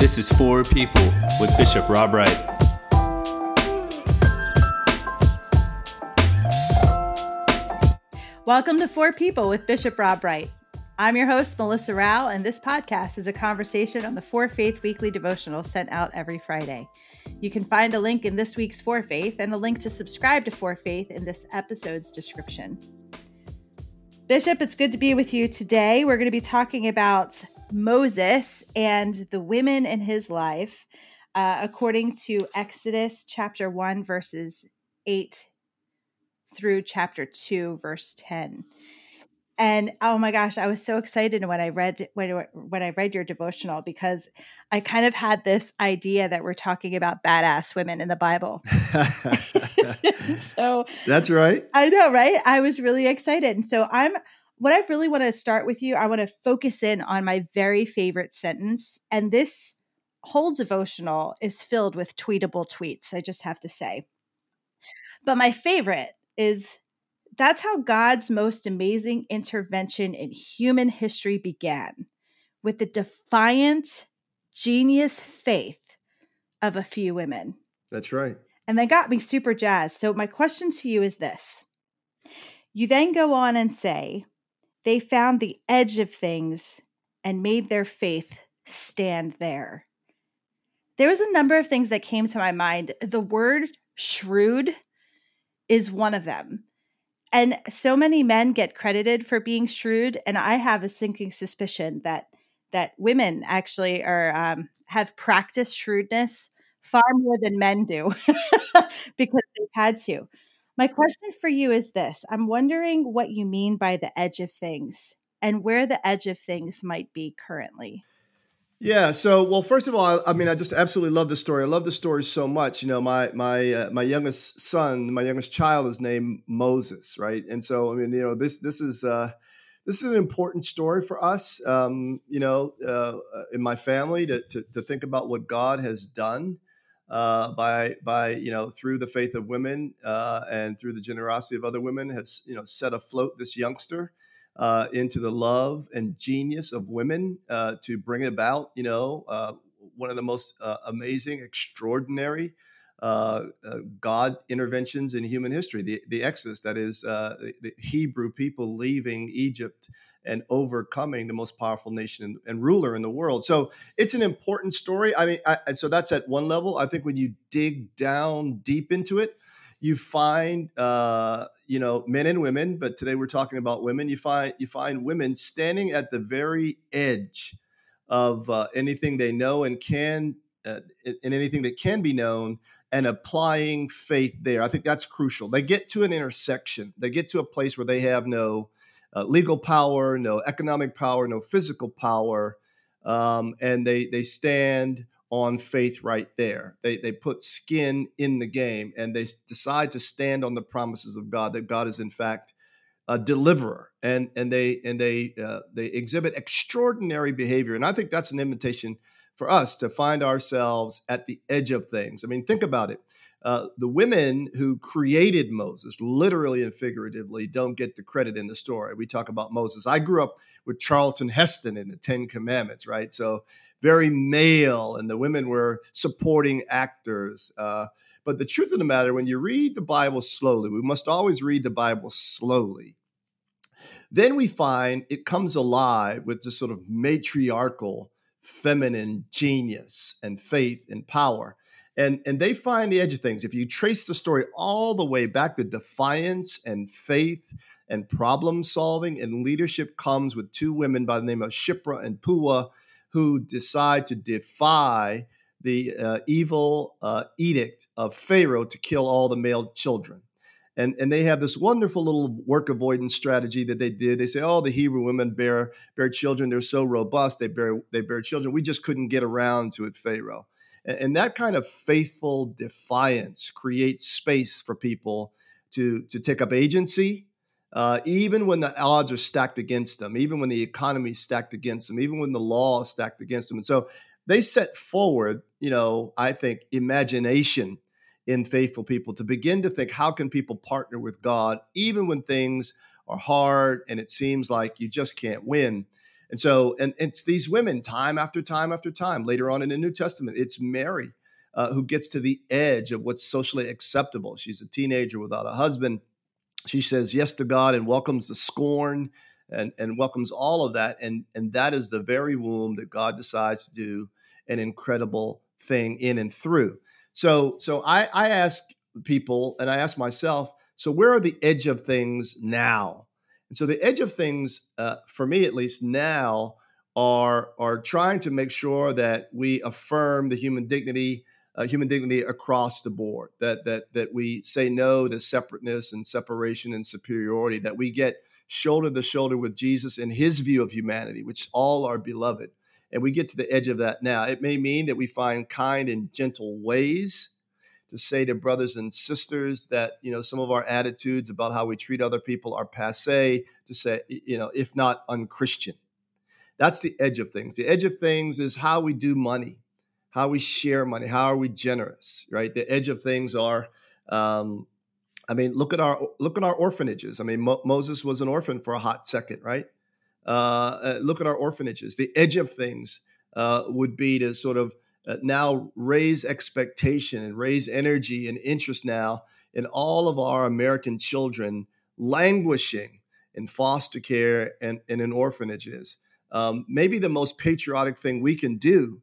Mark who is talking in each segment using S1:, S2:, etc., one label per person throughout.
S1: This is For People with Bishop Rob Wright.
S2: Welcome to For People with Bishop Rob Wright. I'm your host, Melissa Rao, and this podcast is a conversation on the For Faith weekly devotional sent out every Friday. You can find a link in this week's For Faith and a link to subscribe to For Faith in this episode's description. Bishop, it's good to be with you today. We're going to be talking about Moses and the women in his life, uh, according to Exodus chapter 1, verses 8 through chapter 2, verse 10 and oh my gosh i was so excited when i read when, when i read your devotional because i kind of had this idea that we're talking about badass women in the bible.
S3: So that's right.
S2: I know right? I was really excited. And so i'm what i really want to start with you i want to focus in on my very favorite sentence and this whole devotional is filled with tweetable tweets i just have to say but my favorite is that's how God's most amazing intervention in human history began with the defiant, genius faith of a few women.
S3: That's right.
S2: And they got me super jazzed. So, my question to you is this You then go on and say, they found the edge of things and made their faith stand there. There was a number of things that came to my mind. The word shrewd is one of them. And so many men get credited for being shrewd, and I have a sinking suspicion that that women actually are um, have practiced shrewdness far more than men do because they've had to. My question for you is this: I'm wondering what you mean by the edge of things and where the edge of things might be currently.
S3: Yeah. So, well, first of all, I, I, mean, I just absolutely love the story. I love the story so much. You know, my my uh, my youngest son, my youngest child, is named Moses, right? And so, I mean, you know, this this is uh, this is an important story for us. Um, you know, uh, in my family to, to, to think about what God has done uh, by by you know through the faith of women uh, and through the generosity of other women has you know set afloat this youngster uh, into the love and genius of women uh, to bring about, you know, uh, one of the most uh, amazing, extraordinary God interventions in human history, the, the Exodus, that is, the, Hebrew people leaving Egypt and overcoming the most powerful nation and, ruler in the world. So it's an important story. I mean, I, so that's at one level. I think when you dig down deep into it, you find uh, you know men and women, but today we're talking about women. You find you find women standing at the very edge of uh, anything they know and can, uh, and anything that can be known, and applying faith there. I think that's crucial. They get to an intersection. They get to a place where they have no uh, legal power, no economic power, no physical power, um, and they they stand on faith right there. They, they put skin in the game and they decide to stand on the promises of God that God is in fact a deliverer and and they and they uh, they exhibit extraordinary behavior and I think that's an invitation for us to find ourselves at the edge of things. I mean, think about it. Uh, the women who created Moses, literally and figuratively, don't get the credit in the story. We talk about Moses. I grew up with Charlton Heston in the Ten Commandments, right? So very male, and the women were supporting actors. Uh, but the truth of the matter, when you read the Bible slowly, we must always read the Bible slowly. Then we find it comes alive with this sort of matriarchal, feminine genius and faith and power. And, and they find the edge of things. If you trace the story all the way back to defiance and faith and problem solving and leadership comes with two women by the name of Shiphrah and Puah who decide to defy the uh, evil uh, edict of Pharaoh to kill all the male children. And, and they have this wonderful little work avoidance strategy that they did. They say, "Oh, the Hebrew women bear bear children. They're so robust. They bear they bear children. We just couldn't get around to it, Pharaoh." And, that kind of faithful defiance creates space for people to to take up agency, uh, even when the odds are stacked against them, even when the economy is stacked against them, even when the law is stacked against them. And so they set forward, you know, I think imagination in faithful people to begin to think how can people partner with God even when things are hard and it seems like you just can't win. And so, and it's these women time after time after time. Later on in the New Testament, it's Mary uh, who gets to the edge of what's socially acceptable. She's a teenager without a husband. She says yes to God and welcomes the scorn and, and welcomes all of that. And, and that is the very womb that God decides to do an incredible thing in and through. So, so I, I ask people and I ask myself, so where are the edge of things now? And so the edge of things, uh, for me at least now, are are trying to make sure that we affirm the human dignity, uh, human dignity across the board. That that that we say no to separateness and separation and superiority. That we get shoulder to shoulder with Jesus and His view of humanity, which all are beloved. And we get to the edge of that now. It may mean that we find kind and gentle ways to say to brothers and sisters that you know some of our attitudes about how we treat other people are passe to say you know if not unchristian. That's the edge of things. The edge of things is how we do money how we share money how are we generous right? The edge of things are um, i mean look at our look at our orphanages. I mean Mo- moses was an orphan for a hot second right? Uh, uh, look at our orphanages. The edge of things uh, would be to sort of uh, now raise expectation and raise energy and interest now in all of our American children languishing in foster care and, and in orphanages. Um, maybe the most patriotic thing we can do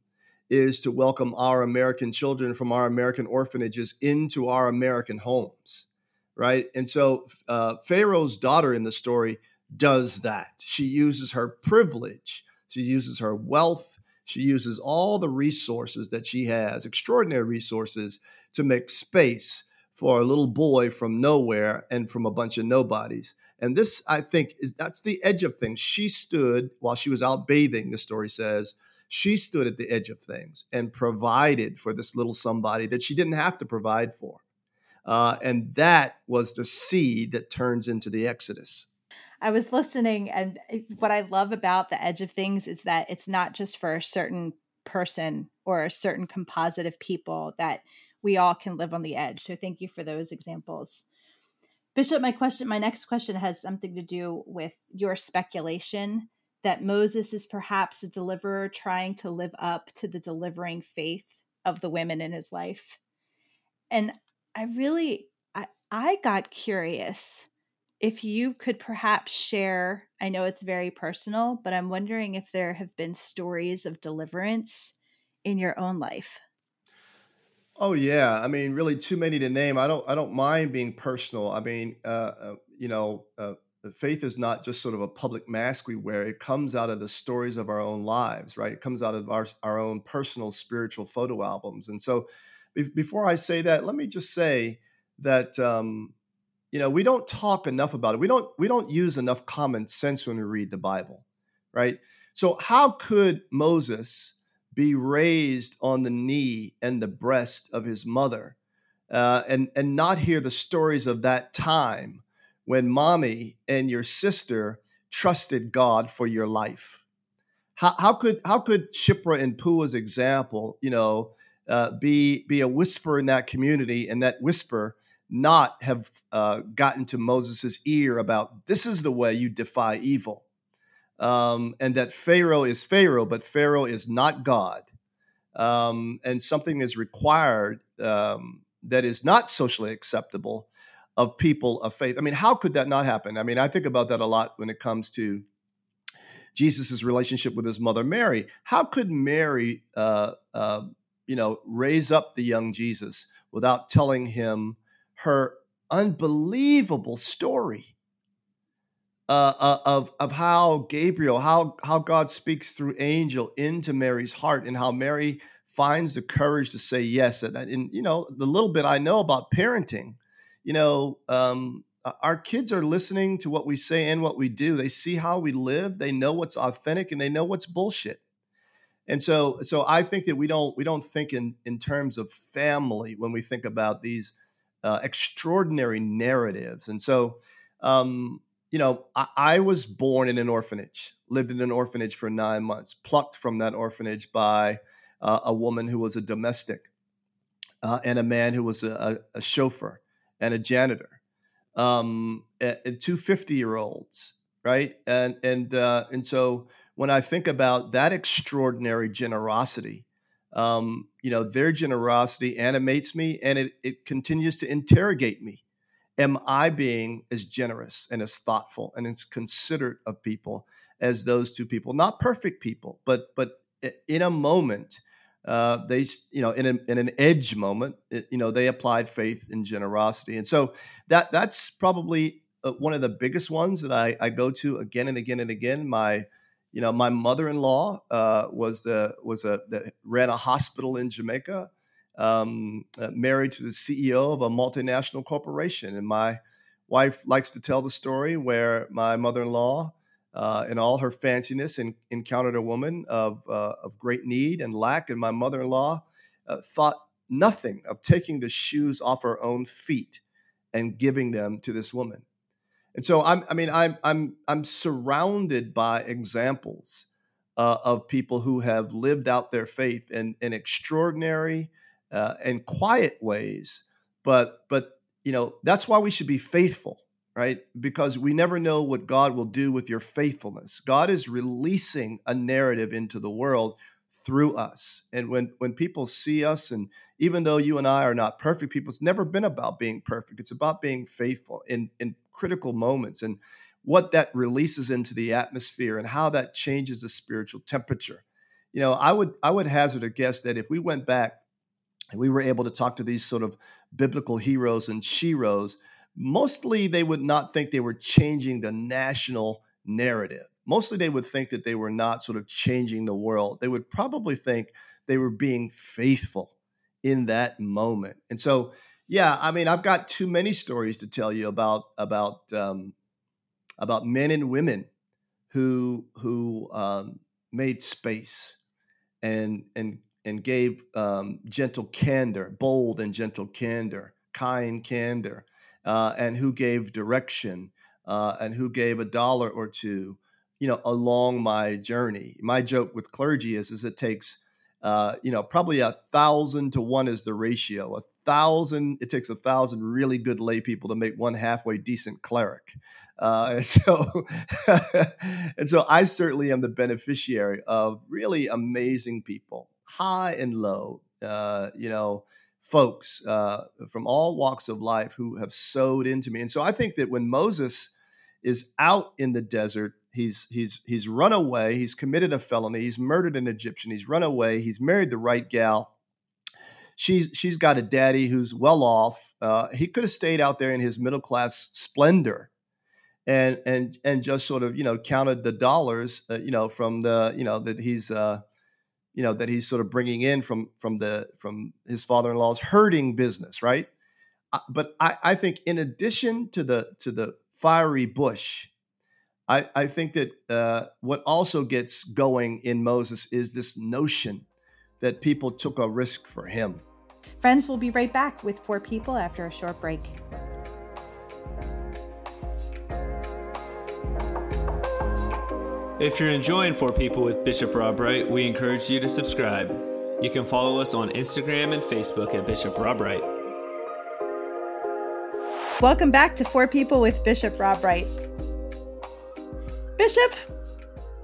S3: is to welcome our American children from our American orphanages into our American homes, right? And so uh, Pharaoh's daughter in the story does that. She uses her privilege, she uses her wealth, she uses all the resources that she has, extraordinary resources, to make space for a little boy from nowhere and from a bunch of nobodies. And this, I think, is that's the edge of things. She stood while she was out bathing, the story says. She stood at the edge of things and provided for this little somebody that she didn't have to provide for. Uh, and that was the seed that turns into the Exodus.
S2: I was listening, and what I love about the edge of things is that it's not just for a certain person or a certain composite of people that we all can live on the edge. So thank you for those examples. Bishop, my question, my next question has something to do with your speculation that Moses is perhaps a deliverer trying to live up to the delivering faith of the women in his life. And I really I I got curious if you could perhaps share, I know it's very personal, but I'm wondering if there have been stories of deliverance in your own life.
S3: Oh yeah, I mean, really too many to name. I don't, I don't mind being personal. I mean, uh, uh, you know, uh, faith is not just sort of a public mask we wear. It comes out of the stories of our own lives, right? It comes out of our our own personal spiritual photo albums. And so, be- before I say that, let me just say that um, you know we don't talk enough about it. We don't we don't use enough common sense when we read the bible right? So how could moses be raised on the knee and the breast of his mother uh, and and not hear the stories of that time when mommy and your sister trusted god for your life? How, how could how could Shiphrah and puah's example you know uh, be be a whisper in that community and that whisper not have uh, gotten to Moses' ear about this is the way you defy evil. Um, and that Pharaoh is Pharaoh, but Pharaoh is not God. Um, and something is required um, that is not socially acceptable of people of faith. I mean, how could that not happen? I mean, I think about that a lot when it comes to Jesus' relationship with his mother Mary. How could Mary, uh, uh, you know, raise up the young Jesus without telling him her unbelievable story uh, uh, of of how Gabriel, how how God speaks through angel into Mary's heart, and how Mary finds the courage to say yes. And, and you know, the little bit I know about parenting, you know, um, our kids are listening to what we say and what we do. They see how we live. They know what's authentic, and they know what's bullshit. And so, so I think that we don't we don't think in in terms of family when we think about these uh, extraordinary narratives. And so, um, you know, I, I, was born in an orphanage, lived in an orphanage for nine months, plucked from that orphanage by uh, a woman who was a domestic uh, and a man who was a, a chauffeur and a janitor, um, and, two 50 year olds, right? And, and, uh, and so when I think about that extraordinary generosity, um, you know, their generosity animates me and it, it continues to interrogate me. Am I being as generous and as thoughtful and as considerate of people as those two people? Not perfect people, but but in a moment, uh, they you know in, a, in an edge moment, it, you know they applied faith and generosity, and so that that's probably uh, one of the biggest ones that I, I go to again and again and again. My you know, my mother-in-law uh, was the was a the, ran a hospital in Jamaica, um, uh, married to the CEO of a multinational corporation, and my wife likes to tell the story where my mother-in-law, uh, in all her fanciness, in, encountered a woman of uh, of great need and lack, and my mother-in-law uh, thought nothing of taking the shoes off her own feet and giving them to this woman. And so I'm, I mean, I'm, I'm, I'm surrounded by examples uh, of people who have lived out their faith in, in extraordinary uh, and quiet ways. But, but, you know, that's why we should be faithful, right? Because we never know what God will do with your faithfulness. God is releasing a narrative into the world through us. And when when people see us, and even though you and I are not perfect people, it's never been about being perfect. It's about being faithful in in critical moments and what that releases into the atmosphere and how that changes the spiritual temperature. You know, I would I would hazard a guess that if we went back and we were able to talk to these sort of biblical heroes and sheroes, mostly they would not think they were changing the national narrative mostly they would think that they were not sort of changing the world. They would probably think they were being faithful in that moment. And so, yeah, I mean, I've got too many stories to tell you about about um, about men and women who who um, made space and and and gave um, gentle candor, bold and gentle candor, kind candor, uh, and who gave direction uh, and who gave a dollar or two you know, along my journey. My joke with clergy is, is it takes, uh, you know, probably a thousand to one is the ratio. A thousand, it takes a thousand really good lay people to make one halfway decent cleric. Uh, and so, and so I certainly am the beneficiary of really amazing people, high and low, uh, you know, folks uh, from all walks of life who have sowed into me. And so I think that when Moses is out in the desert He's he's he's run away. He's committed a felony. He's murdered an Egyptian. He's run away. He's married the right gal. She's she's got a daddy who's well off. Uh, he could have stayed out there in his middle class splendor, and and and just sort of you know counted the dollars uh, you know from the you know that he's uh, you know that he's sort of bringing in from from the from his father-in-law's herding business, right? Uh, but I, I think in addition to the to the fiery bush I, I think that uh, what also gets going in Moses is this notion that people took a risk for him.
S2: Friends, we'll be right back with For People after a short break.
S1: If you're enjoying For People with Bishop Rob Wright, we encourage you to subscribe. You can follow us on Instagram and Facebook at Bishop Rob Wright.
S2: Welcome back to For People with Bishop Rob Wright. Bishop,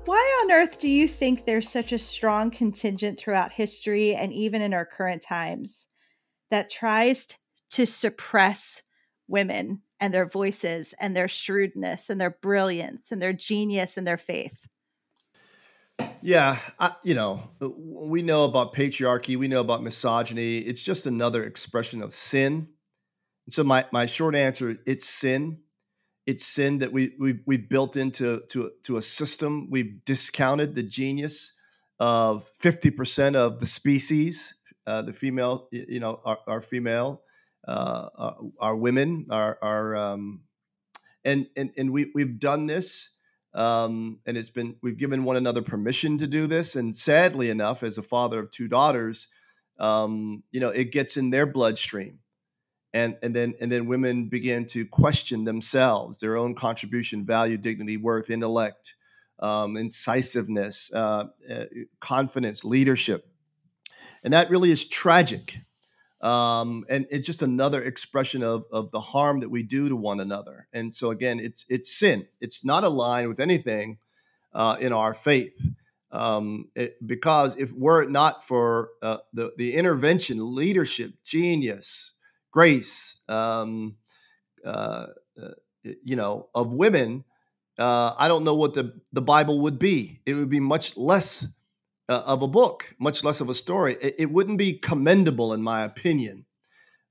S2: why on earth do you think there's such a strong contingent throughout history and even in our current times that tries to suppress women and their voices and their shrewdness and their brilliance and their genius and their faith?
S3: Yeah, I, you know, uh, we know about patriarchy, we know about misogyny. It's just another expression of sin. And So my my short answer, it's sin it's sin that we we've, we've built into to, to a system. We've discounted the genius of 50% of the species, uh, the female, you know, our, female, uh, women, our, our um, and, and, and we, we've done this. Um, and it's been, we've given one another permission to do this. And sadly enough, as a father of two daughters, um, you know, it gets in their bloodstream and and then and then women begin to question themselves, their own contribution, value, dignity, worth, intellect, um, incisiveness, uh, uh, confidence, leadership, and that really is tragic. Um, and it's just another expression of of the harm that we do to one another. And so again, it's it's sin. It's not aligned with anything uh, in our faith. Um, it, because if were it not for uh, the the intervention, leadership, genius, grace, um, uh, uh you know, of women, uh, I don't know what the the Bible would be. It would be much less uh, of a book, much less of a story. It, it wouldn't be commendable, in my opinion.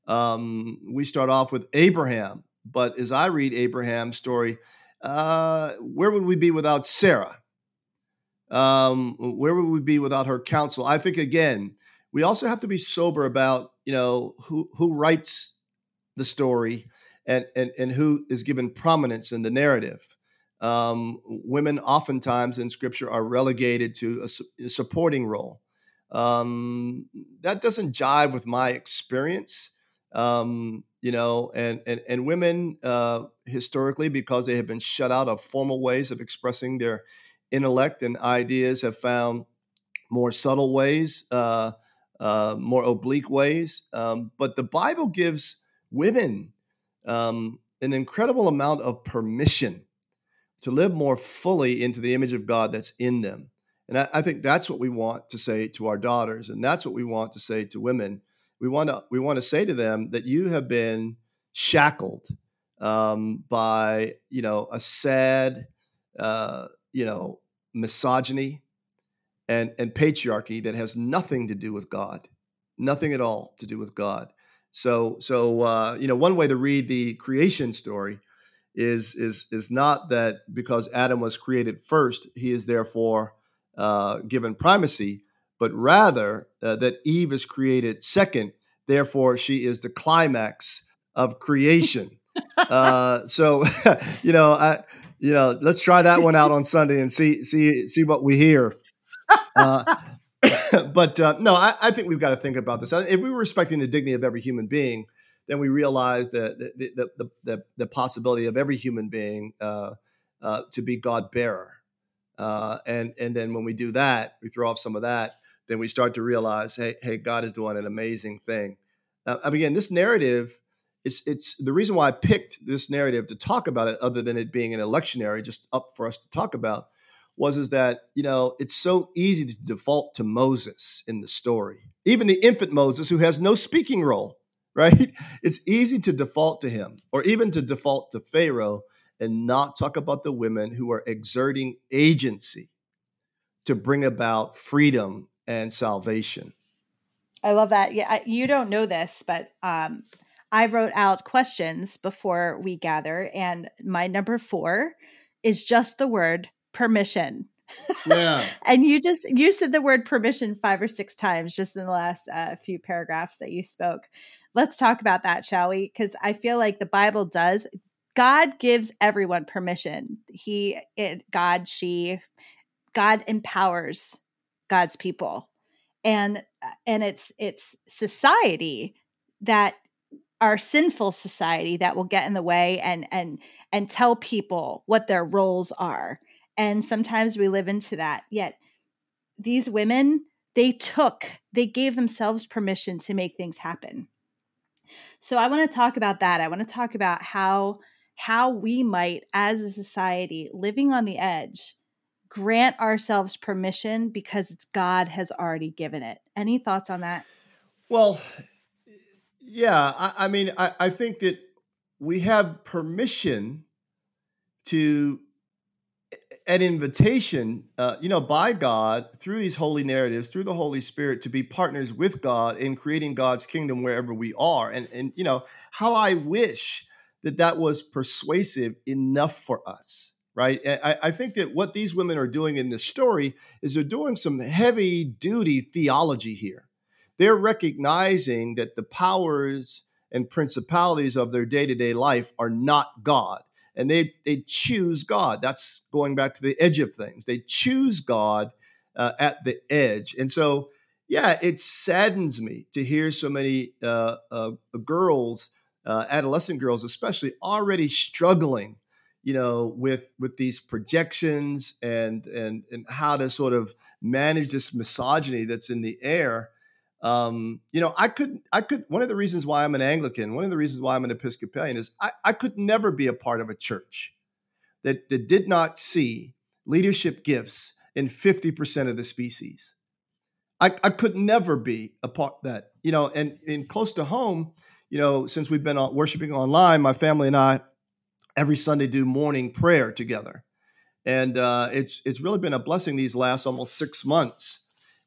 S3: Um, we start off with Abraham, but as I read Abraham's story, where would we be without Sarah? Um, where would we be without her counsel? I think again, we also have to be sober about you know who who writes the story and and and who is given prominence in the narrative. Um, women oftentimes in Scripture are relegated to a, a supporting role. Um, that doesn't jive with my experience. Um, you know, and and and women uh, historically, because they have been shut out of formal ways of expressing their intellect and ideas have found more subtle ways, uh, uh, more oblique ways. Um, but the Bible gives women um, an incredible amount of permission to live more fully into the image of God that's in them. And I, I, think that's what we want to say to our daughters, and that's what we want to say to women. We want to we want to say to them that you have been shackled um, by you know a sad uh, you know misogyny and, and patriarchy that has nothing to do with God, nothing at all to do with God. So, so uh, you know, one way to read the creation story is is is not that because Adam was created first, he is therefore uh, given primacy, but rather uh, that Eve is created second, therefore she is the climax of creation. uh, so, you know, I, you know, let's try that one out on Sunday and see see see what we hear. Uh, but uh, no, I, I, think we've got to think about this. If we were respecting the dignity of every human being, then we realize that the the, the, the, the possibility of every human being uh, uh to be God bearer, uh, and and then when we do that, we throw off some of that. Then we start to realize, hey, hey, God is doing an amazing thing. Uh, again, this narrative it's it's the reason why I picked this narrative to talk about it, other than it being a lectionary, just up for us to talk about, was is that you know it's so easy to default to Moses in the story, even the infant Moses who has no speaking role, right? It's easy to default to him, or even to default to Pharaoh, and not talk about the women who are exerting agency to bring about freedom and salvation.
S2: I love that. Yeah, you don't know this, but um, I wrote out questions before we gather, and my number four is just the word permission.
S3: Yeah.
S2: and you just you said the word permission five or six times just in the last uh, few paragraphs that you spoke. Let's talk about that, shall we? Because I feel like the Bible does. God gives everyone permission. He, it, God, she, God empowers God's people, and and it's it's society that our sinful society that will get in the way and and and tell people what their roles are and sometimes we live into that. Yet these women they took they gave themselves permission to make things happen. So i want to talk about that. I want to talk about how how we might as a society living on the edge grant ourselves permission because it's god has already given it. Any thoughts on that?
S3: Well yeah, I, I mean, I, I think that we have permission to an invitation, uh, you know, by God through these holy narratives, through the Holy Spirit, to be partners with God in creating God's kingdom wherever we are. And and you know how I wish that that was persuasive enough for us, right? I, I think that what these women are doing in this story is they're doing some heavy duty theology here they're recognizing that the powers and principalities of their day to day life are not God. And they, they choose God. That's going back to the edge of things. They choose God uh, at the edge. And so, yeah, it saddens me to hear so many uh, uh, girls, uh, adolescent girls especially, already struggling, you know, with with these projections and and and how to sort of manage this misogyny that's in the air um, you know, I could, I could, one of the reasons why I'm an Anglican, one of the reasons why I'm an Episcopalian is I, I could never be a part of a church that, that did not see leadership gifts in 50% of the species. I, I could never be a part that, you know, and, in close to home, you know, since we've been worshiping online, my family and I every Sunday do morning prayer together. And uh, it's it's really been a blessing these last almost six months.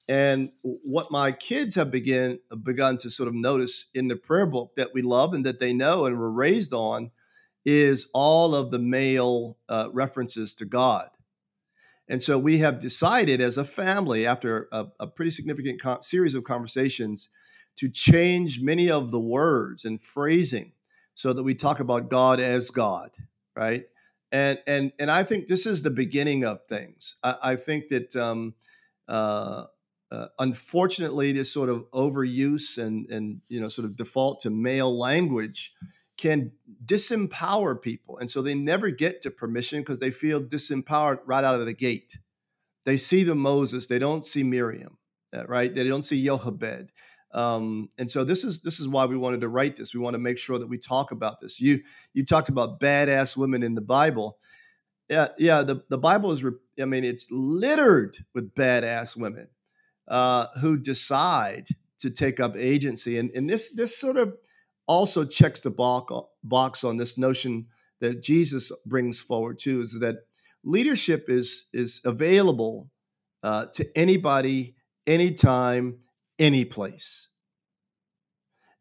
S3: And what my kids have begin begun to sort of notice in the prayer book that we love and that they know and were raised on is all of the male uh, references to God. And so we have decided as a family, after a, a pretty significant co- series of conversations, to change many of the words and phrasing so that we talk about God as God, right? And and and I think this is the beginning of things. I, I think that um, uh, uh, unfortunately, this sort of overuse and and you know sort of default to male language can disempower people. And so they never get to permission because they feel disempowered right out of the gate. They see the Moses, they don't see Miriam, uh, right? They don't see Jochebed. Um, and so this is this is why we wanted to write this. We want to make sure that we talk about this. You you talked about badass women in the Bible. Yeah, yeah. The, the Bible is, I mean, it's littered with badass women uh, who decide to take up agency. And, and this this sort of also checks the box on this notion that Jesus brings forward too is that leadership is is available uh, to anybody, anytime, any place.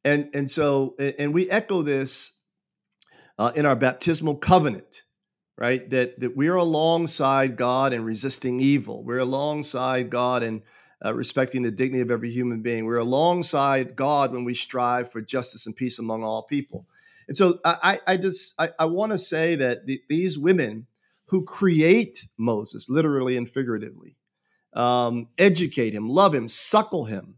S3: And and so and we echo this uh, in our baptismal covenant, right? That that we're alongside God and resisting evil. We're alongside God and uh, respecting the dignity of every human being. We're alongside God when we strive for justice and peace among all people. And so I, I just I, I want to say that the, these women who create Moses, literally and figuratively, um, educate him, love him, suckle him,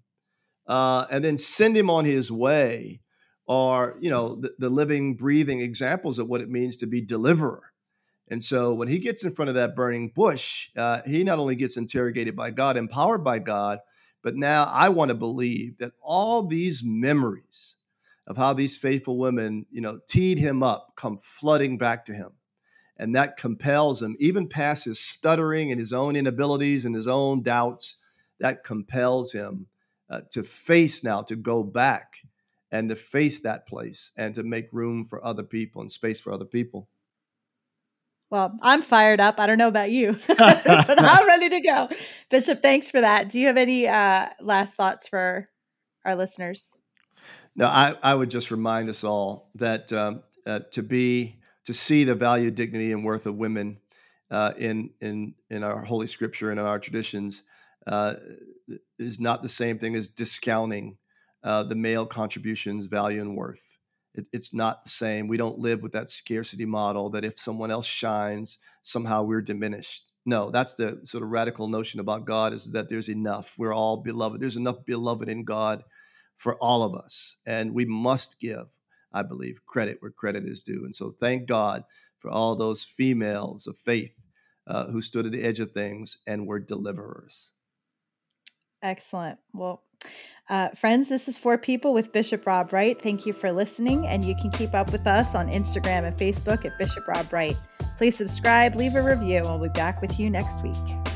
S3: uh, and then send him on his way, are you know the, the living, breathing examples of what it means to be deliverer. And so when he gets in front of that burning bush, uh, he not only gets interrogated by God, empowered by God, but now I want to believe that all these memories of how these faithful women, you know, teed him up come flooding back to him. And that compels him, even past his stuttering and his own inabilities and his own doubts, that compels him uh, to face now, to go back and to face that place and to make room for other people and space for other people.
S2: Well, I'm fired up. I don't know about you, but I'm ready to go. Bishop, thanks for that. Do you have any uh, last thoughts for our listeners?
S3: No, I, I would just remind us all that um, uh, to be to see the value, dignity, and worth of women uh, in in in our holy scripture and in our traditions uh, is not the same thing as discounting uh, the male contributions, value, and worth. It, it's not the same. We don't live with that scarcity model that if someone else shines, somehow we're diminished. No, that's the sort of radical notion about God is that there's enough. We're all beloved. There's enough beloved in God for all of us. And we must give, I believe, credit where credit is due. And so thank God for all those females of faith uh, who stood at the edge of things and were deliverers.
S2: Excellent. Well, uh, friends, this is For People with Bishop Rob Wright. Thank you for listening, and you can keep up with us on Instagram and Facebook at Bishop Rob Wright. Please subscribe, leave a review, and we'll be back with you next week.